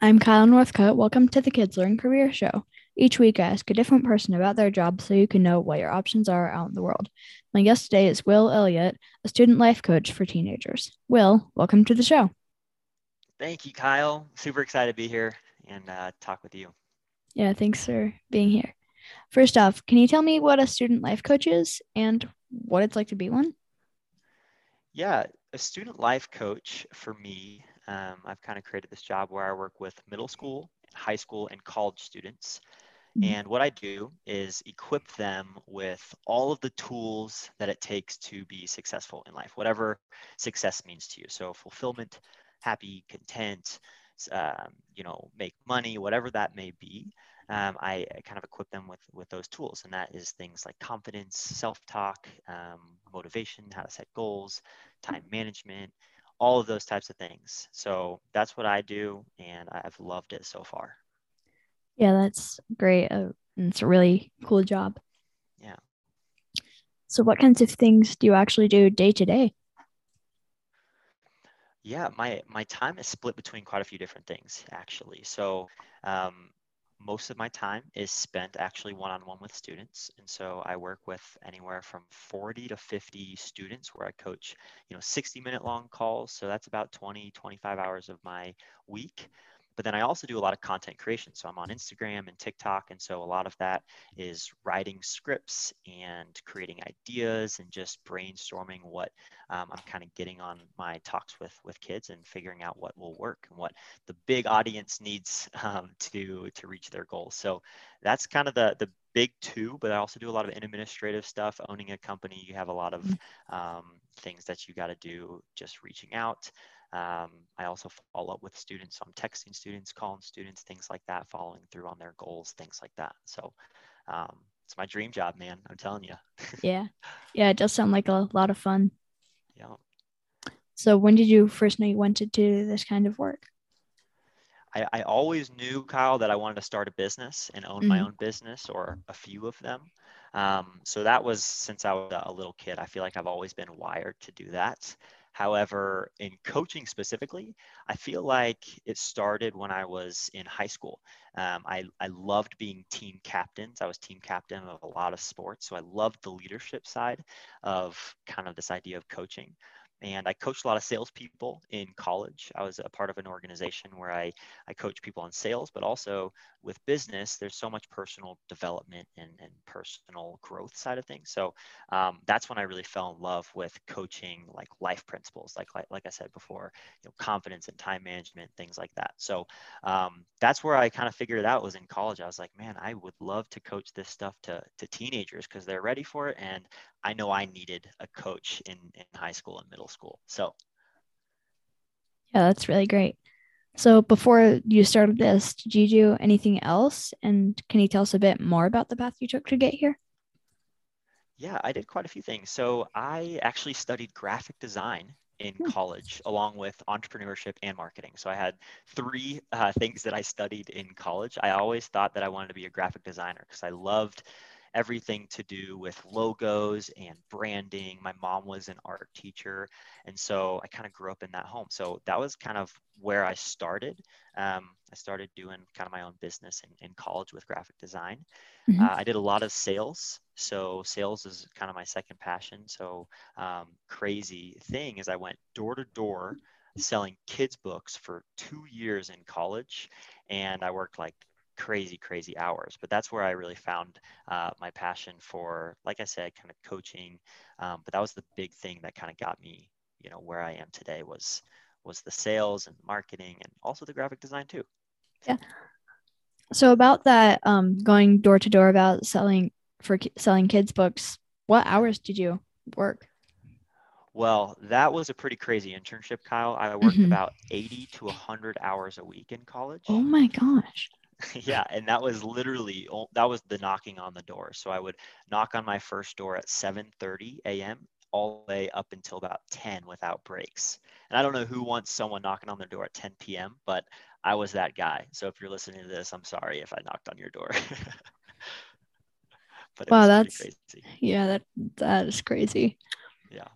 I'm Kyle Northcutt. Welcome to the Kids Learn Career Show. Each week, I ask a different person about their job so you can know what your options are out in the world. My guest today is Will Elliott, a student life coach for teenagers. Will, welcome to the show. Thank you, Kyle. Super excited to be here and uh, talk with you. Yeah, thanks for being here. First off, can you tell me what a student life coach is and what it's like to be one? Yeah, a student life coach for me um, I've kind of created this job where I work with middle school, high school, and college students. Mm-hmm. And what I do is equip them with all of the tools that it takes to be successful in life, whatever success means to you. So, fulfillment, happy, content, um, you know, make money, whatever that may be. Um, I, kind of equip them with with those tools, and that is things like confidence, self-talk, um, motivation, how to set goals, time management, all of those types of things. So that's what I do, and I've loved it so far. Yeah, that's great. Uh, it's a really cool job. Yeah. So, what kinds of things do you actually do day to day? Yeah, my my time is split between quite a few different things actually. So, um, most of my time is spent actually one-on-one with students. And so i work with anywhere from 40 to 50 students where i coach you know 60 minute long calls. So that's about 20 25 hours of my week but then I also do a lot of content creation. So I'm on Instagram and TikTok. And so a lot of that is writing scripts and creating ideas and just brainstorming what um, I'm kind of getting on my talks with, with kids and figuring out what will work and what the big audience needs um, to, to reach their goals. So that's kind of the, the big two, but I also do a lot of administrative stuff. Owning a company, you have a lot of mm. um, things that you got to do just reaching out. Um, I also follow up with students. So I'm texting students, calling students, things like that, following through on their goals, things like that. So um, it's my dream job, man. I'm telling you. yeah. Yeah. It does sound like a lot of fun. Yeah. So when did you first know you wanted to do this kind of work? I, I always knew, Kyle, that I wanted to start a business and own mm-hmm. my own business or a few of them. Um, so that was since I was a little kid. I feel like I've always been wired to do that. However, in coaching specifically, I feel like it started when I was in high school. Um, I, I loved being team captains. I was team captain of a lot of sports. So I loved the leadership side of kind of this idea of coaching and I coached a lot of salespeople in college. I was a part of an organization where I, I coach people on sales, but also with business, there's so much personal development and, and personal growth side of things. So um, that's when I really fell in love with coaching like life principles, like, like, like I said before, you know, confidence and time management, things like that. So um, that's where I kind of figured it out was in college. I was like, man, I would love to coach this stuff to, to teenagers because they're ready for it. And I know I needed a coach in, in high school and middle school. So, yeah, that's really great. So, before you started this, did you do anything else? And can you tell us a bit more about the path you took to get here? Yeah, I did quite a few things. So, I actually studied graphic design in hmm. college along with entrepreneurship and marketing. So I had three uh, things that I studied in college. I always thought that I wanted to be a graphic designer because I loved everything to do with logos and branding. My mom was an art teacher. And so I kind of grew up in that home. So that was kind of where I started. Um, I started doing kind of my own business in, in college with graphic design. Mm-hmm. Uh, I did a lot of sales. So sales is kind of my second passion. So um, crazy thing is I went door to door selling kids books for two years in college and i worked like crazy, crazy hours. But that's where I really found uh, my passion for, like I said, kind of coaching. Um, but that was the big thing that kind of got me, you know, where I am today was was the sales and marketing and also the graphic design too. Yeah. So about that, um, going door to door about selling for ki- selling kids books. What hours did you work? Well, that was a pretty crazy internship, Kyle. I worked mm-hmm. about 80 to 100 hours a week in college. Oh my gosh. yeah and that was literally that was the knocking on the door. So i would knock on my first door at 7.30 a.m all the way up until about 10 without breaks. And i don't know who wants someone knocking on their door at 10 p.m but i was that guy. So if you're listening to this i'm sorry if i knocked on your door. But wow that's crazy. yeah that that is crazy. Yeah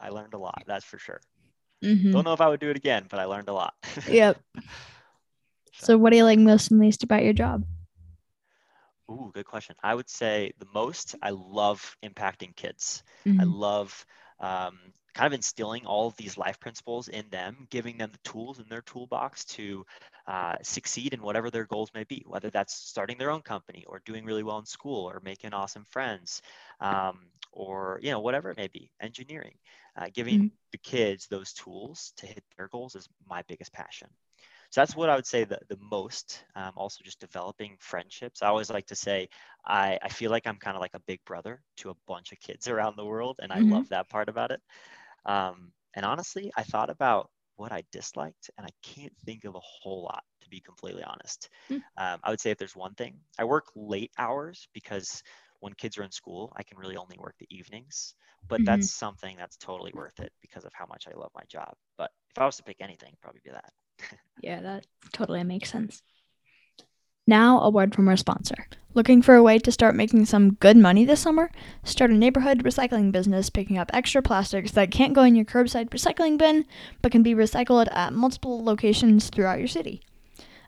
i learned a lot that's for sure. Mm-hmm. don't know if i would do it again but i learned a lot. Yep So, what do you like most and least about your job? Ooh, good question. I would say the most, I love impacting kids. Mm-hmm. I love um, kind of instilling all of these life principles in them, giving them the tools in their toolbox to uh, succeed in whatever their goals may be, whether that's starting their own company or doing really well in school or making awesome friends um, or, you know, whatever it may be, engineering. Uh, giving mm-hmm. the kids those tools to hit their goals is my biggest passion. So that's what I would say the, the most. Um, also, just developing friendships. I always like to say I, I feel like I'm kind of like a big brother to a bunch of kids around the world, and I mm-hmm. love that part about it. Um, and honestly, I thought about what I disliked, and I can't think of a whole lot, to be completely honest. Mm. Um, I would say if there's one thing, I work late hours because when kids are in school, I can really only work the evenings. But mm-hmm. that's something that's totally worth it because of how much I love my job. But if I was to pick anything, probably be that. Yeah, that totally makes sense. Now, a word from our sponsor. Looking for a way to start making some good money this summer? Start a neighborhood recycling business picking up extra plastics that can't go in your curbside recycling bin but can be recycled at multiple locations throughout your city.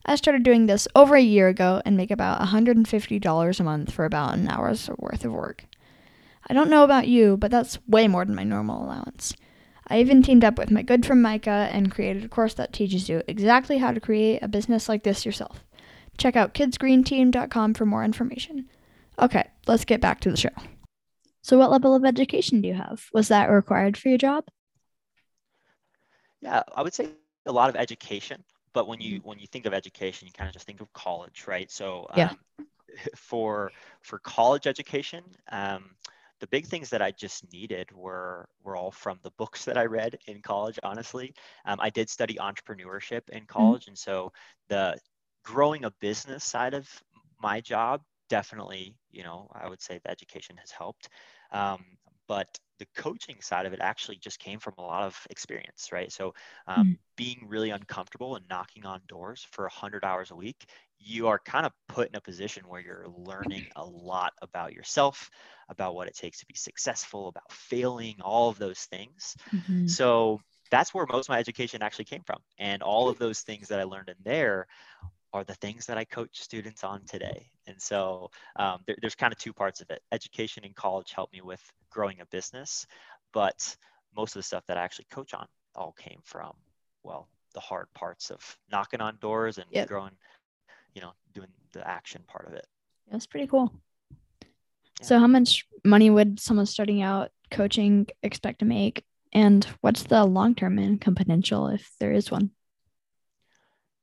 I started doing this over a year ago and make about $150 a month for about an hour's worth of work. I don't know about you, but that's way more than my normal allowance. I even teamed up with my good friend Micah and created a course that teaches you exactly how to create a business like this yourself. Check out kidsgreenteam.com for more information. Okay, let's get back to the show. So, what level of education do you have? Was that required for your job? Yeah, I would say a lot of education. But when you when you think of education, you kind of just think of college, right? So, um, yeah. for for college education, um, the big things that I just needed were were all from the books that I read in college. Honestly, um, I did study entrepreneurship in mm-hmm. college, mm-hmm. and so the growing a business side of my job definitely, you know, I would say the education has helped. Um, but the coaching side of it actually just came from a lot of experience, right? So um, mm-hmm. being really uncomfortable and knocking on doors for 100 hours a week, you are kind of put in a position where you're learning a lot about yourself, about what it takes to be successful, about failing, all of those things. Mm-hmm. So that's where most of my education actually came from. And all of those things that I learned in there are the things that I coach students on today. And so um, there, there's kind of two parts of it. Education in college helped me with growing a business, but most of the stuff that I actually coach on all came from, well, the hard parts of knocking on doors and yep. growing you know, doing the action part of it. That's pretty cool. Yeah. So, how much money would someone starting out coaching expect to make? And what's the long term income potential if there is one?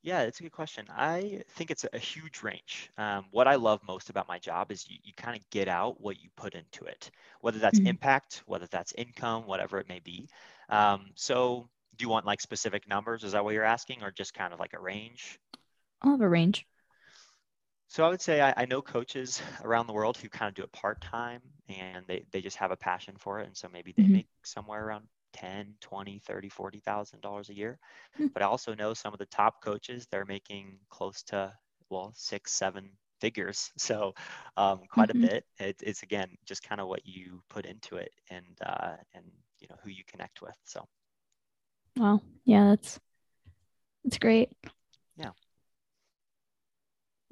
Yeah, it's a good question. I think it's a huge range. Um, what I love most about my job is you, you kind of get out what you put into it, whether that's mm-hmm. impact, whether that's income, whatever it may be. Um, so, do you want like specific numbers? Is that what you're asking, or just kind of like a range? I'll have a range. So I would say I, I, know coaches around the world who kind of do it part time and they, they just have a passion for it. And so maybe they mm-hmm. make somewhere around 10, 20, 30, 40,000 dollars a year. Mm-hmm. But I also know some of the top coaches, they're making close to, well, six, seven figures. So um, quite mm-hmm. a bit. It, it's again, just kind of what you put into it and, uh, and, you know, who you connect with. So. Well, yeah, that's, that's great. Yeah.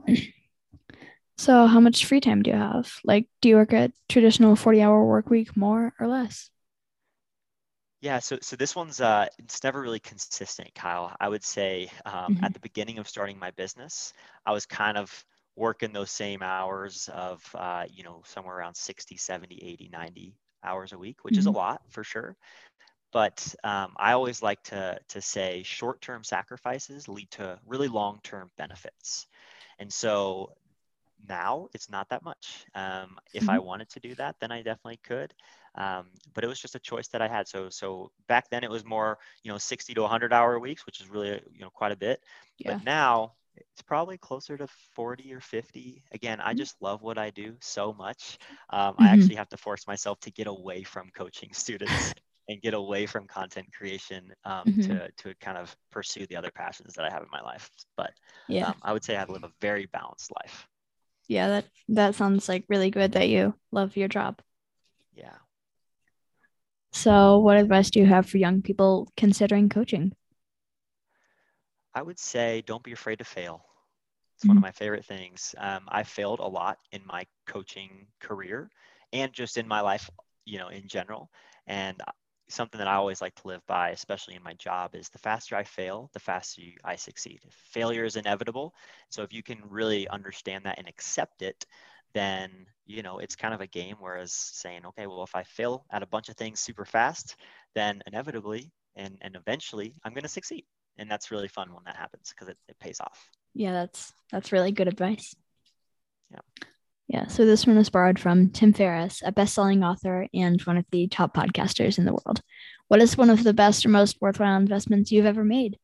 So, how much free time do you have? Like, do you work a traditional 40 hour work week more or less? Yeah, so so this one's uh, it's never really consistent, Kyle. I would say um, mm-hmm. at the beginning of starting my business, I was kind of working those same hours of uh, you know somewhere around 60, 70, 80, 90 hours a week, which mm-hmm. is a mm-hmm. lot for sure. But um, I always like to to say short-term sacrifices lead to really long-term benefits. And so now it's not that much. Um, if mm-hmm. I wanted to do that, then I definitely could. Um, but it was just a choice that I had. So so back then it was more you know 60 to 100 hour weeks, which is really you know quite a bit. Yeah. But now it's probably closer to 40 or 50. Again, I mm-hmm. just love what I do so much. Um, mm-hmm. I actually have to force myself to get away from coaching students and get away from content creation um, mm-hmm. to, to kind of pursue the other passions that I have in my life. But yeah, um, I would say I live a very balanced life. Yeah, that that sounds like really good that you love your job. Yeah. So, what advice do you have for young people considering coaching? I would say don't be afraid to fail. It's Mm-hmm. one of my favorite things. Um, I failed a lot in my coaching career and just in my life, you know, in general. And something that I always like to live by, especially in my job, is the faster I fail, the faster you, I succeed. Failure is inevitable. So if you can really understand that and accept it, then you know it's kind of a game. Whereas saying, okay, well, if I fail at a bunch of things super fast, then inevitably and and eventually I'm going to succeed. And that's really fun when that happens because it, it pays off. Yeah, that's that's really good advice. Yeah. Yeah. So this one is borrowed from Tim Ferriss, a best-selling author and one of the top podcasters in the world. What is one of the best or most worthwhile investments you've ever made?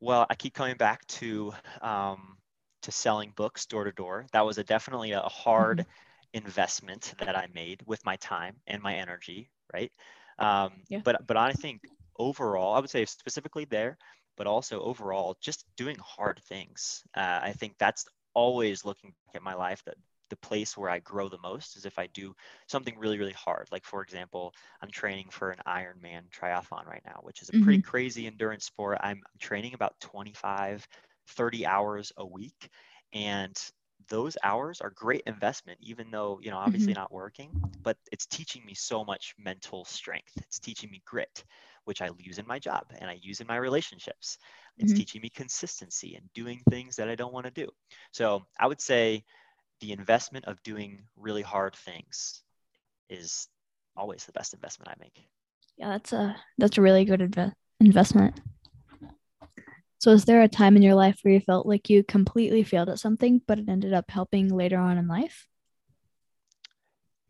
Well, I keep coming back to um, to selling books door to door. That was a definitely a hard mm-hmm. investment that I made with my time and my energy, right? Um, yeah. But but I think overall, I would say specifically there, but also overall, just doing hard things. Uh, I think that's always looking at my life that the place where I grow the most is if I do something really, really hard. Like, for example, I'm training for an Ironman triathlon right now, which is a mm-hmm. pretty crazy endurance sport. I'm training about 25, 30 hours a week. And those hours are great investment, even though, you know, obviously mm-hmm. not working, but it's teaching me so much mental strength. It's teaching me grit, which I use in my job and I use in my relationships. It's mm-hmm. teaching me consistency and doing things that I don't want to do. So I would say the investment of doing really hard things is always the best investment I make. Yeah, that's a that's a really good inv- investment. So, is there a time in your life where you felt like you completely failed at something, but it ended up helping later on in life?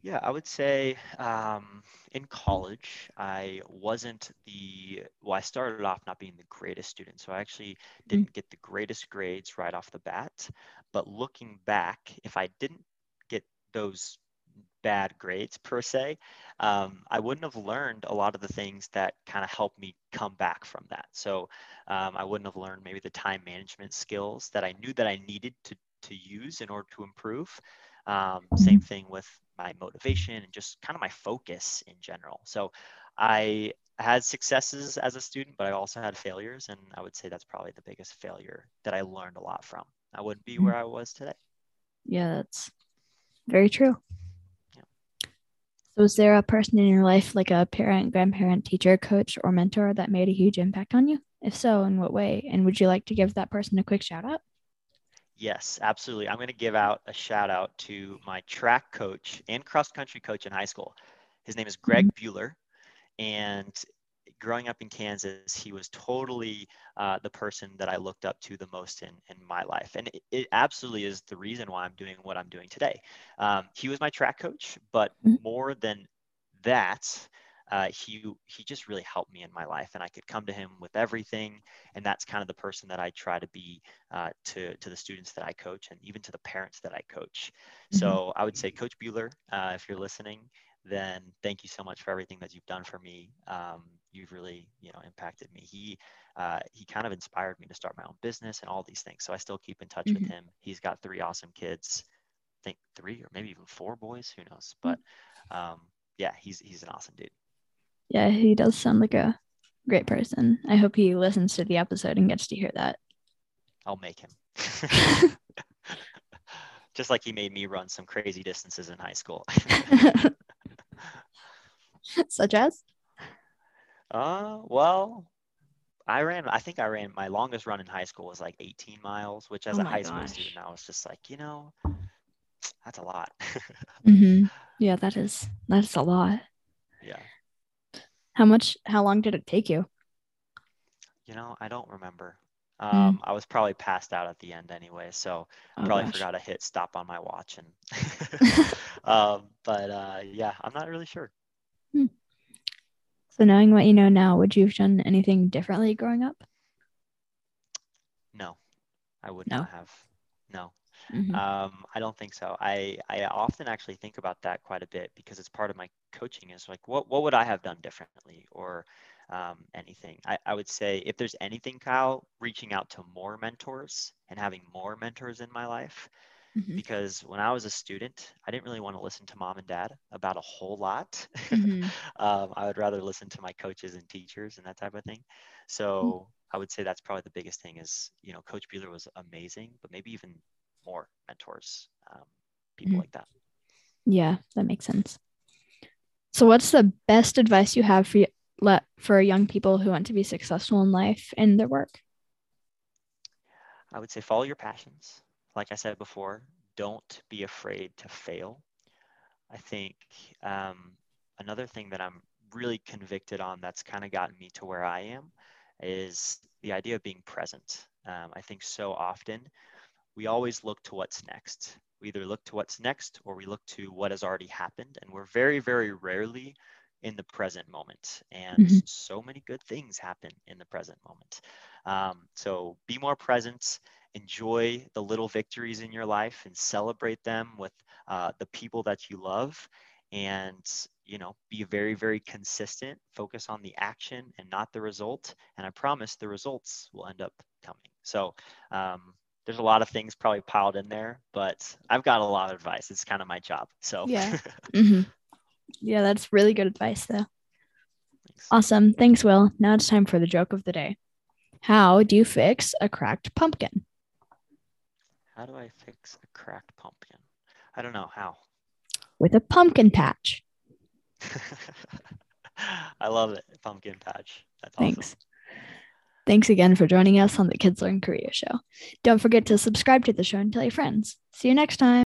Yeah, I would say um, in college, I wasn't the, well, I started off not being the greatest student. So I actually didn't mm-hmm. get the greatest grades right off the bat. But looking back, if I didn't get those bad grades per se, um, I wouldn't have learned a lot of the things that kind of helped me come back from that. So um, I wouldn't have learned maybe the time management skills that I knew that I needed to, to use in order to improve. Um, same thing with my motivation and just kind of my focus in general. So I had successes as a student, but I also had failures. And I would say that's probably the biggest failure that I learned a lot from. I wouldn't be where I was today. Yeah, that's very true. So, is there a person in your life, like a parent, grandparent, teacher, coach, or mentor, that made a huge impact on you? If so, in what way? And would you like to give that person a quick shout out? Yes, absolutely. I'm going to give out a shout out to my track coach and cross country coach in high school. His name is Greg mm-hmm. Bueller. And growing up in Kansas, he was totally uh, the person that I looked up to the most in, in my life. And it, it absolutely is the reason why I'm doing what I'm doing today. Um, he was my track coach, but mm-hmm. more than that, uh, he he just really helped me in my life, and I could come to him with everything. And that's kind of the person that I try to be uh, to to the students that I coach, and even to the parents that I coach. Mm-hmm. So I would say, Coach Bueller, uh, if you're listening, then thank you so much for everything that you've done for me. Um, you've really you know impacted me. He uh, he kind of inspired me to start my own business and all these things. So I still keep in touch mm-hmm. with him. He's got three awesome kids. I think three or maybe even four boys. Who knows? But um, yeah, he's he's an awesome dude yeah, he does sound like a great person. I hope he listens to the episode and gets to hear that. I'll make him. Just like he made me run some crazy distances in high school. Such as? Uh, well, I ran, I think I ran, my longest run in high school was like 18 miles, which as oh a high gosh. school student, I was just like, you know, that's a lot. mm-hmm. Yeah, that is, that's a lot. Yeah. How much? How long did it take you? You know, I don't remember. Hmm. Um, mm. I was probably passed out at the end anyway, so I oh, probably gosh. forgot to hit stop on my watch. And, um, but uh, yeah, I'm not really sure. Hmm. So, knowing what you know now, would you have done anything differently growing up? No, I would no. not have. No, Mm-hmm. Um, I don't think so. I, I often actually think about that quite a bit because it's part of my coaching is like, what, what would I have done differently or um, anything? I, I would say if there's anything, Kyle, reaching out to more mentors and having more mentors in my life. Mm-hmm. Because when I was a student, I didn't really want to listen to mom and dad about a whole lot. Mm-hmm. um, I would rather listen to my coaches and teachers and that type of thing. So I would say that's probably the biggest thing is, you know, Coach Bueller was amazing, but maybe even more mentors, um, people mm-hmm. like that. Yeah, that makes sense. So, what's the best advice you have for let for young people who want to be successful in life and their work? I would say follow your passions. Like I said before, don't be afraid to fail. I think um, another thing that I'm really convicted on that's kind of gotten me to where I am is the idea of being present. Um, I think so often we always look to what's next. We either look to what's next or we look to what has already happened. And we're very, very rarely in the present moment. And mm-hmm. so many good things happen in the present moment. Um, so be more present, enjoy the little victories in your life and celebrate them with uh, the people that you love and you know be very very consistent focus on the action and not the result. And i promise the results will end up coming. So um, there's a lot of things probably piled in there but i've got a lot of advice. It's kind of my job. So yeah. Mm-hmm. yeah that's really good advice though. Thanks. awesome. Thanks will. Now it's time for the joke of the day. How do you fix a cracked pumpkin how do i fix a cracked pumpkin i don't know how with a pumpkin patch. I love it. Pumpkin patch. That's Thanks. Awesome. Thanks again for joining us on the Kids Learn Career show. Don't forget to subscribe to the show and tell your friends. See you next time.